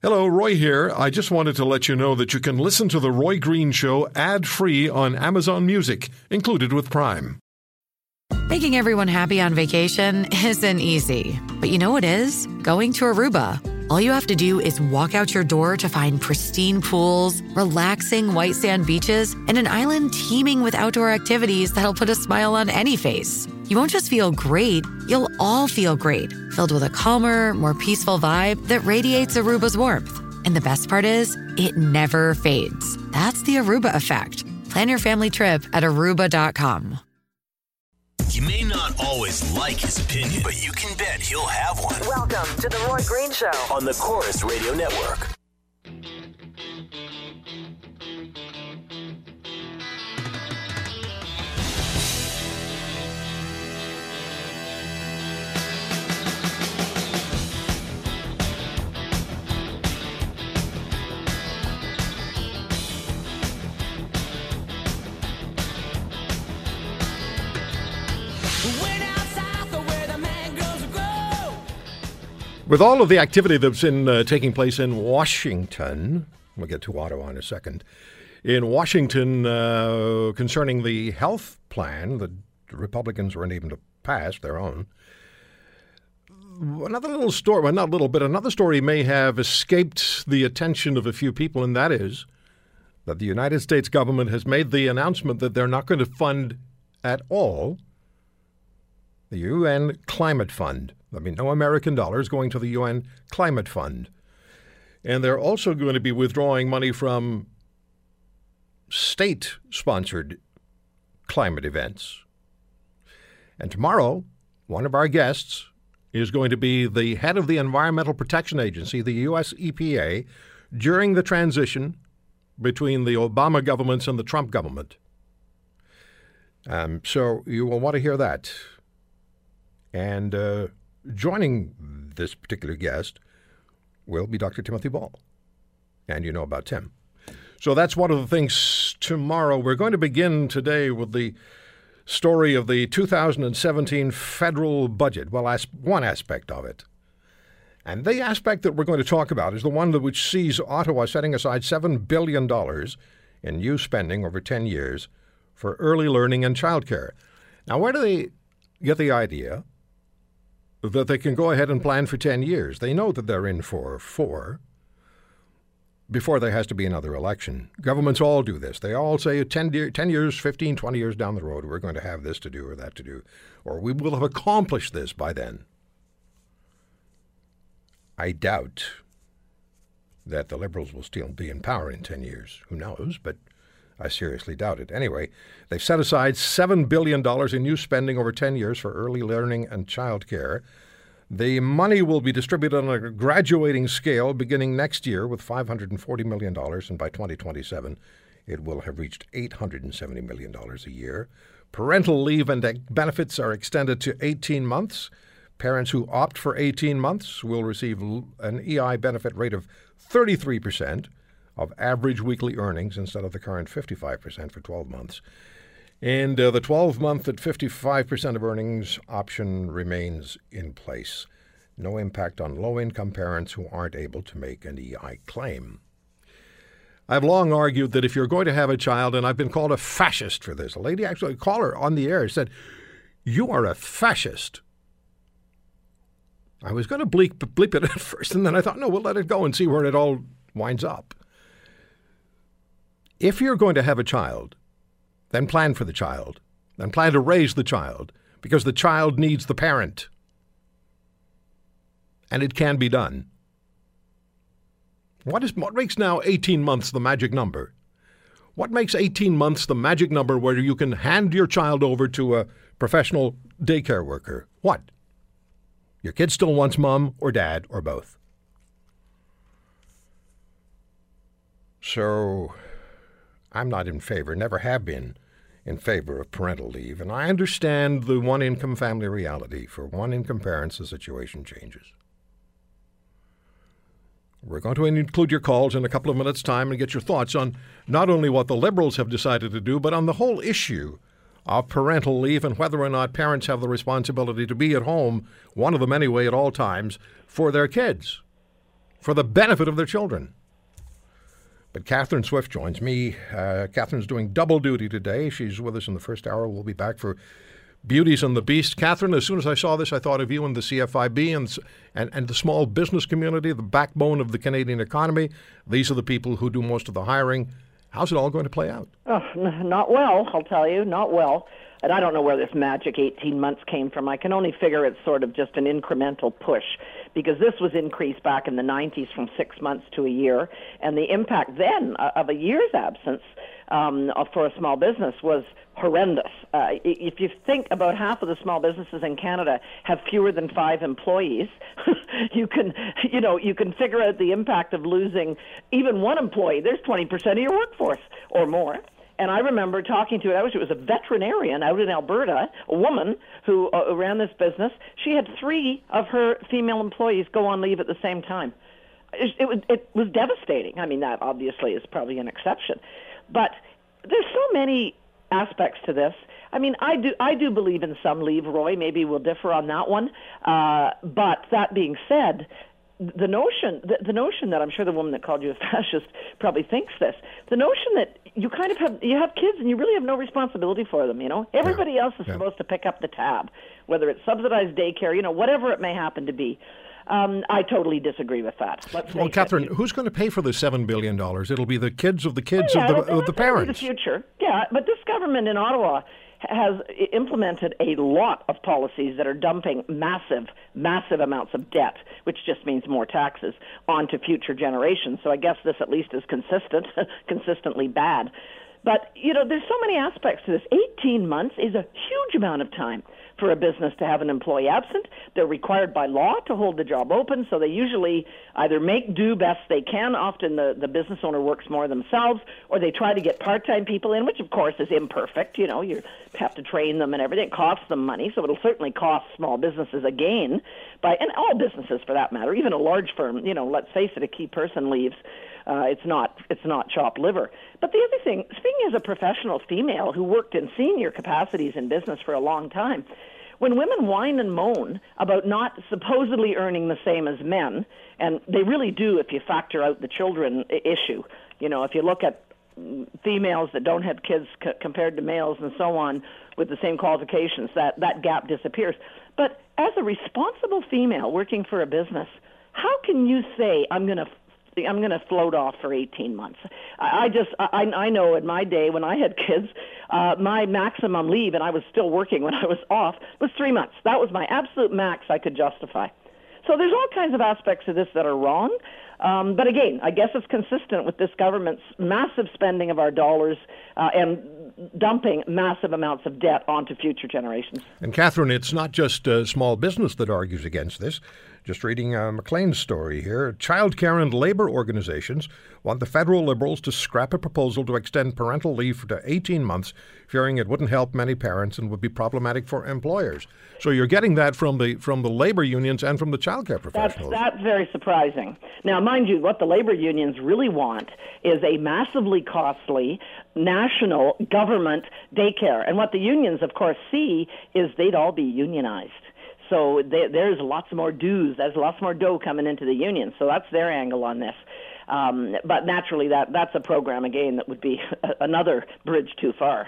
Hello, Roy here. I just wanted to let you know that you can listen to The Roy Green Show ad free on Amazon Music, included with Prime. Making everyone happy on vacation isn't easy, but you know what is? Going to Aruba. All you have to do is walk out your door to find pristine pools, relaxing white sand beaches, and an island teeming with outdoor activities that'll put a smile on any face. You won't just feel great, you'll all feel great, filled with a calmer, more peaceful vibe that radiates Aruba's warmth. And the best part is, it never fades. That's the Aruba effect. Plan your family trip at aruba.com. You may not always like his opinion, but you can bet he'll have one. Welcome to the Roy Green Show. On the Corus Radio Network. With all of the activity that's been uh, taking place in Washington, we'll get to Ottawa in a second. In Washington, uh, concerning the health plan, the Republicans weren't able to pass their own. Another little story, well, not a little bit, another story may have escaped the attention of a few people, and that is that the United States government has made the announcement that they're not going to fund at all the UN Climate Fund. I mean, no American dollars going to the UN Climate Fund. And they're also going to be withdrawing money from state sponsored climate events. And tomorrow, one of our guests is going to be the head of the Environmental Protection Agency, the U.S. EPA, during the transition between the Obama governments and the Trump government. Um, so you will want to hear that. And uh, joining this particular guest will be Dr. Timothy Ball. And you know about Tim. So that's one of the things tomorrow. We're going to begin today with the story of the 2017 federal budget. Well, as one aspect of it. And the aspect that we're going to talk about is the one that which sees Ottawa setting aside $7 billion in new spending over 10 years for early learning and childcare. Now, where do they get the idea that they can go ahead and plan for 10 years. They know that they're in for four before there has to be another election. Governments all do this. They all say 10, 10 years, 15, 20 years down the road, we're going to have this to do or that to do, or we will have accomplished this by then. I doubt that the Liberals will still be in power in 10 years. Who knows? But I seriously doubt it. Anyway, they've set aside $7 billion in new spending over 10 years for early learning and childcare. The money will be distributed on a graduating scale beginning next year with $540 million, and by 2027, it will have reached $870 million a year. Parental leave and benefits are extended to 18 months. Parents who opt for 18 months will receive an EI benefit rate of 33 percent of average weekly earnings instead of the current 55% for 12 months. And uh, the 12 month at 55% of earnings option remains in place. No impact on low income parents who aren't able to make an EI claim. I've long argued that if you're going to have a child, and I've been called a fascist for this, a lady actually called her on the air said, You are a fascist. I was going to bleep, bleep it at first, and then I thought, no, we'll let it go and see where it all winds up. If you're going to have a child, then plan for the child, then plan to raise the child, because the child needs the parent. And it can be done. What, is, what makes now 18 months the magic number? What makes 18 months the magic number where you can hand your child over to a professional daycare worker? What? Your kid still wants mom or dad or both. So I'm not in favor, never have been in favor of parental leave, and I understand the one income family reality. For one income parents, the situation changes. We're going to include your calls in a couple of minutes' time and get your thoughts on not only what the Liberals have decided to do, but on the whole issue of parental leave and whether or not parents have the responsibility to be at home, one of them anyway, at all times, for their kids. for the benefit of their children. Catherine Swift joins me. Uh, Catherine's doing double duty today. She's with us in the first hour. We'll be back for Beauties and the Beast. Catherine, as soon as I saw this, I thought of you and the CFIB and, and, and the small business community, the backbone of the Canadian economy. These are the people who do most of the hiring. How's it all going to play out? Oh, not well, I'll tell you, not well. And I don't know where this magic 18 months came from. I can only figure it's sort of just an incremental push because this was increased back in the 90s from six months to a year. And the impact then uh, of a year's absence um, for a small business was horrendous. Uh, if you think about half of the small businesses in Canada have fewer than five employees, you can, you know, you can figure out the impact of losing even one employee. There's 20% of your workforce or more. And I remember talking to it. I wish it was a veterinarian out in Alberta, a woman who uh, ran this business. She had three of her female employees go on leave at the same time. It, it was it was devastating. I mean, that obviously is probably an exception, but there's so many aspects to this. I mean, I do I do believe in some leave, Roy. Maybe we'll differ on that one. Uh, but that being said, the notion the, the notion that I'm sure the woman that called you a fascist probably thinks this. The notion that you kind of have you have kids and you really have no responsibility for them. You know, everybody Yeah. else is Yeah. supposed to pick up the tab, whether it's subsidized daycare, you know, whatever it may happen to be. Um, I totally disagree with that. Let's Well, face it. Catherine, who's going to pay for the $7 billion? It'll be the kids of the kids yeah, of the, of the parents. The future, yeah. But this government in Ottawa has implemented a lot of policies that are dumping massive, massive amounts of debt, which just means more taxes onto future generations. So I guess this at least is consistent, consistently bad. But you know, there's so many aspects to this. 18 months is a huge amount of time for a business to have an employee absent. They're required by law to hold the job open, so they usually either make do best they can. Often the, the business owner works more themselves, or they try to get part time people in, which of course is imperfect. You know, you have to train them and everything. It costs them money, so it'll certainly cost small businesses a gain. By and all businesses for that matter, even a large firm. You know, let's face it, a key person leaves. Uh, it's not it's not chopped liver. But the other thing, speaking as a professional female who worked in senior capacities in business for a long time, when women whine and moan about not supposedly earning the same as men, and they really do if you factor out the children issue. You know, if you look at females that don't have kids c- compared to males and so on with the same qualifications, that that gap disappears. But as a responsible female working for a business, how can you say I'm going to I'm going to float off for 18 months. I, I just, I, I know in my day when I had kids, uh, my maximum leave, and I was still working when I was off, was three months. That was my absolute max I could justify. So there's all kinds of aspects of this that are wrong. Um, but again, I guess it's consistent with this government's massive spending of our dollars uh, and dumping massive amounts of debt onto future generations. And Catherine, it's not just uh, small business that argues against this. Just reading uh, Maclean's story here. Childcare and labor organizations want the federal Liberals to scrap a proposal to extend parental leave to 18 months, fearing it wouldn't help many parents and would be problematic for employers. So you're getting that from the from the labor unions and from the childcare That's professionals. that's very surprising. Now, mind you, what the labor unions really want is a massively costly national government daycare, and what the unions, of course, see is they'd all be unionized. So there there's lots more dues, there's lots more dough coming into the union. So that's their angle on this. Um, but naturally, that that's a program again that would be another bridge too far.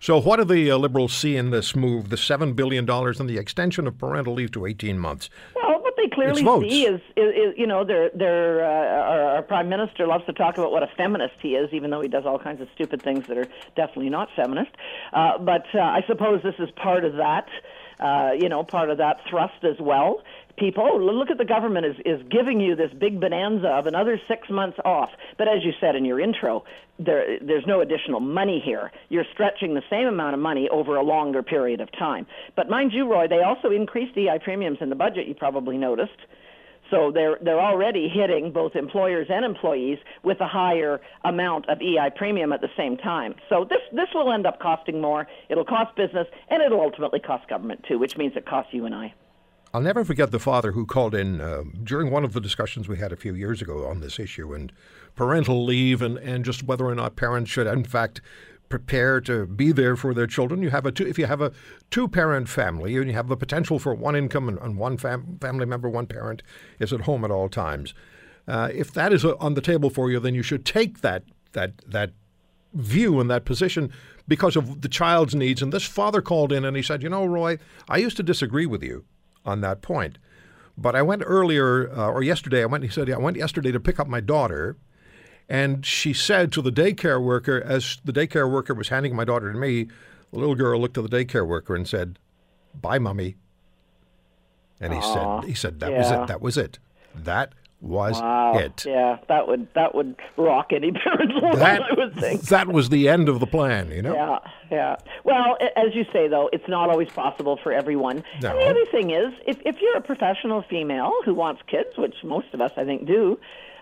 So, what do the uh, Liberals see in this move, the $7 billion and the extension of parental leave to 18 months? Well, they clearly see is, is, is, you know, their their uh, our, our prime minister loves to talk about what a feminist he is, even though he does all kinds of stupid things that are definitely not feminist. Uh, but uh, I suppose this is part of that, uh, you know, part of that thrust as well. People, oh, look at the government is, is giving you this big bonanza of another six months off. But as you said in your intro, there, there's no additional money here. You're stretching the same amount of money over a longer period of time. But mind you, Roy, they also increased EI premiums in the budget, you probably noticed. So they're they're already hitting both employers and employees with a higher amount of EI premium at the same time. So this this will end up costing more. It'll cost business and it'll ultimately cost government too, which means it costs you and I. I'll never forget the father who called in uh, during one of the discussions we had a few years ago on this issue and parental leave and, and just whether or not parents should, in fact, prepare to be there for their children. You have a two, if you have a two-parent family and you have the potential for one income and, and one fam- family member, one parent is at home at all times. Uh, if that is uh, on the table for you, then you should take that that that view and that position because of the child's needs. And this father called in and he said, "You know, Roy, I used to disagree with you on that point, but I went earlier uh, or yesterday. I went. He said, yeah, I went yesterday to pick up my daughter." And she said to the daycare worker, as the daycare worker was handing my daughter to me, the little girl looked at the daycare worker and said, "Bye, mummy." And he Aw, said, "He said that was it. That was it. That was Wow. it. Yeah, that would that would rock any parent's world, That I would think. that was the end of the plan. You know. Yeah, yeah. Well, as you say, though, it's not always possible for everyone. No. And the other thing is, if, if you're a professional female who wants kids, which most of us, I think, do,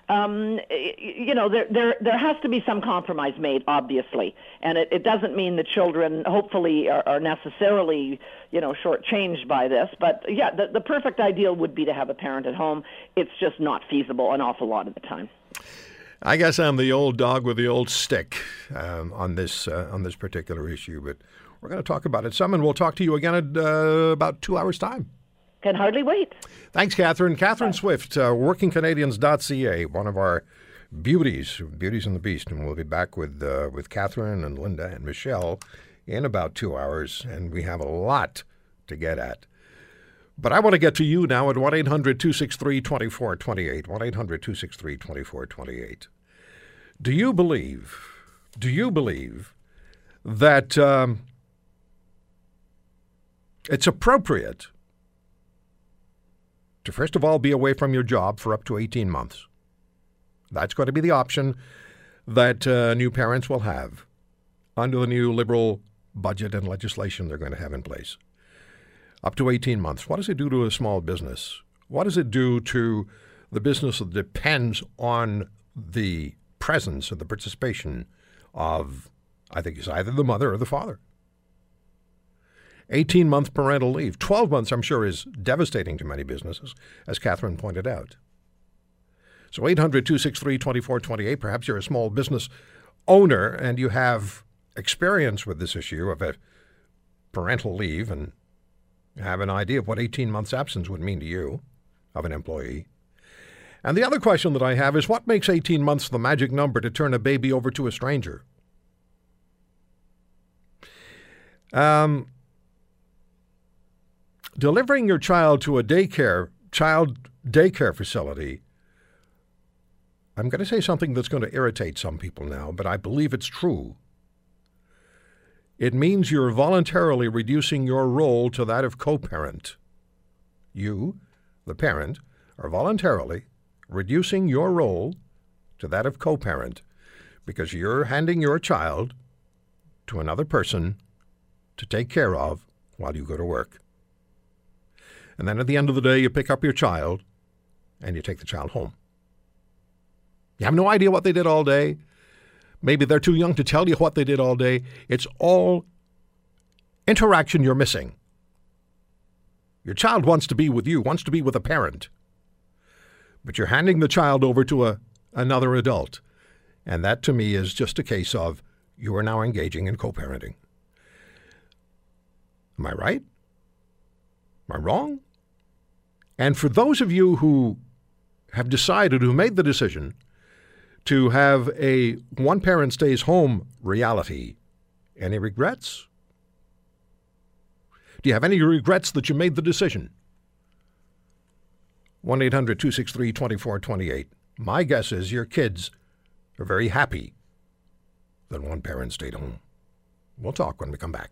um, you know, there, there, there has to be some compromise made, obviously. And it, it doesn't mean the children, hopefully, are, are necessarily, you know, shortchanged by this. But yeah, the, the perfect ideal would be to have a parent at home. It's just not feasible an awful lot of the time. I guess I'm the old dog with the old stick um, on this uh, on this particular issue, but we're going to talk about it some, and we'll talk to you again in uh, about two hours' time. Can hardly wait. Thanks, Catherine. Catherine Swift, uh, WorkingCanadians.ca, one of our beauties, beauties and the beast, and we'll be back with uh, with Catherine and Linda and Michelle in about two hours, and we have a lot to get at. But I want to get to you now at 1 800 263 2428. 1 800 263 2428. Do you believe, do you believe that um, it's appropriate to first of all be away from your job for up to 18 months? That's going to be the option that uh, new parents will have under the new liberal budget and legislation they're going to have in place up to 18 months. What does it do to a small business? What does it do to the business that depends on the presence or the participation of, I think it's either the mother or the father? 18 month parental leave. 12 months, I'm sure, is devastating to many businesses, as Catherine pointed out. So 800 263 2428. Perhaps you're a small business owner and you have experience with this issue of a parental leave and have an idea of what 18 months absence would mean to you of an employee. And the other question that I have is what makes 18 months the magic number to turn a baby over to a stranger? Um, delivering your child to a daycare, child daycare facility, I'm going to say something that's going to irritate some people now, but I believe it's true. It means you're voluntarily reducing your role to that of co parent. You, the parent, are voluntarily reducing your role to that of co parent because you're handing your child to another person to take care of while you go to work. And then at the end of the day, you pick up your child and you take the child home. You have no idea what they did all day. Maybe they're too young to tell you what they did all day. It's all interaction you're missing. Your child wants to be with you, wants to be with a parent. But you're handing the child over to a, another adult. And that to me is just a case of you are now engaging in co parenting. Am I right? Am I wrong? And for those of you who have decided, who made the decision to have a one parent stays home reality, any regrets? Do you have any regrets that you made the decision? 1 800 263 2428. My guess is your kids are very happy that one parent stayed home. We'll talk when we come back.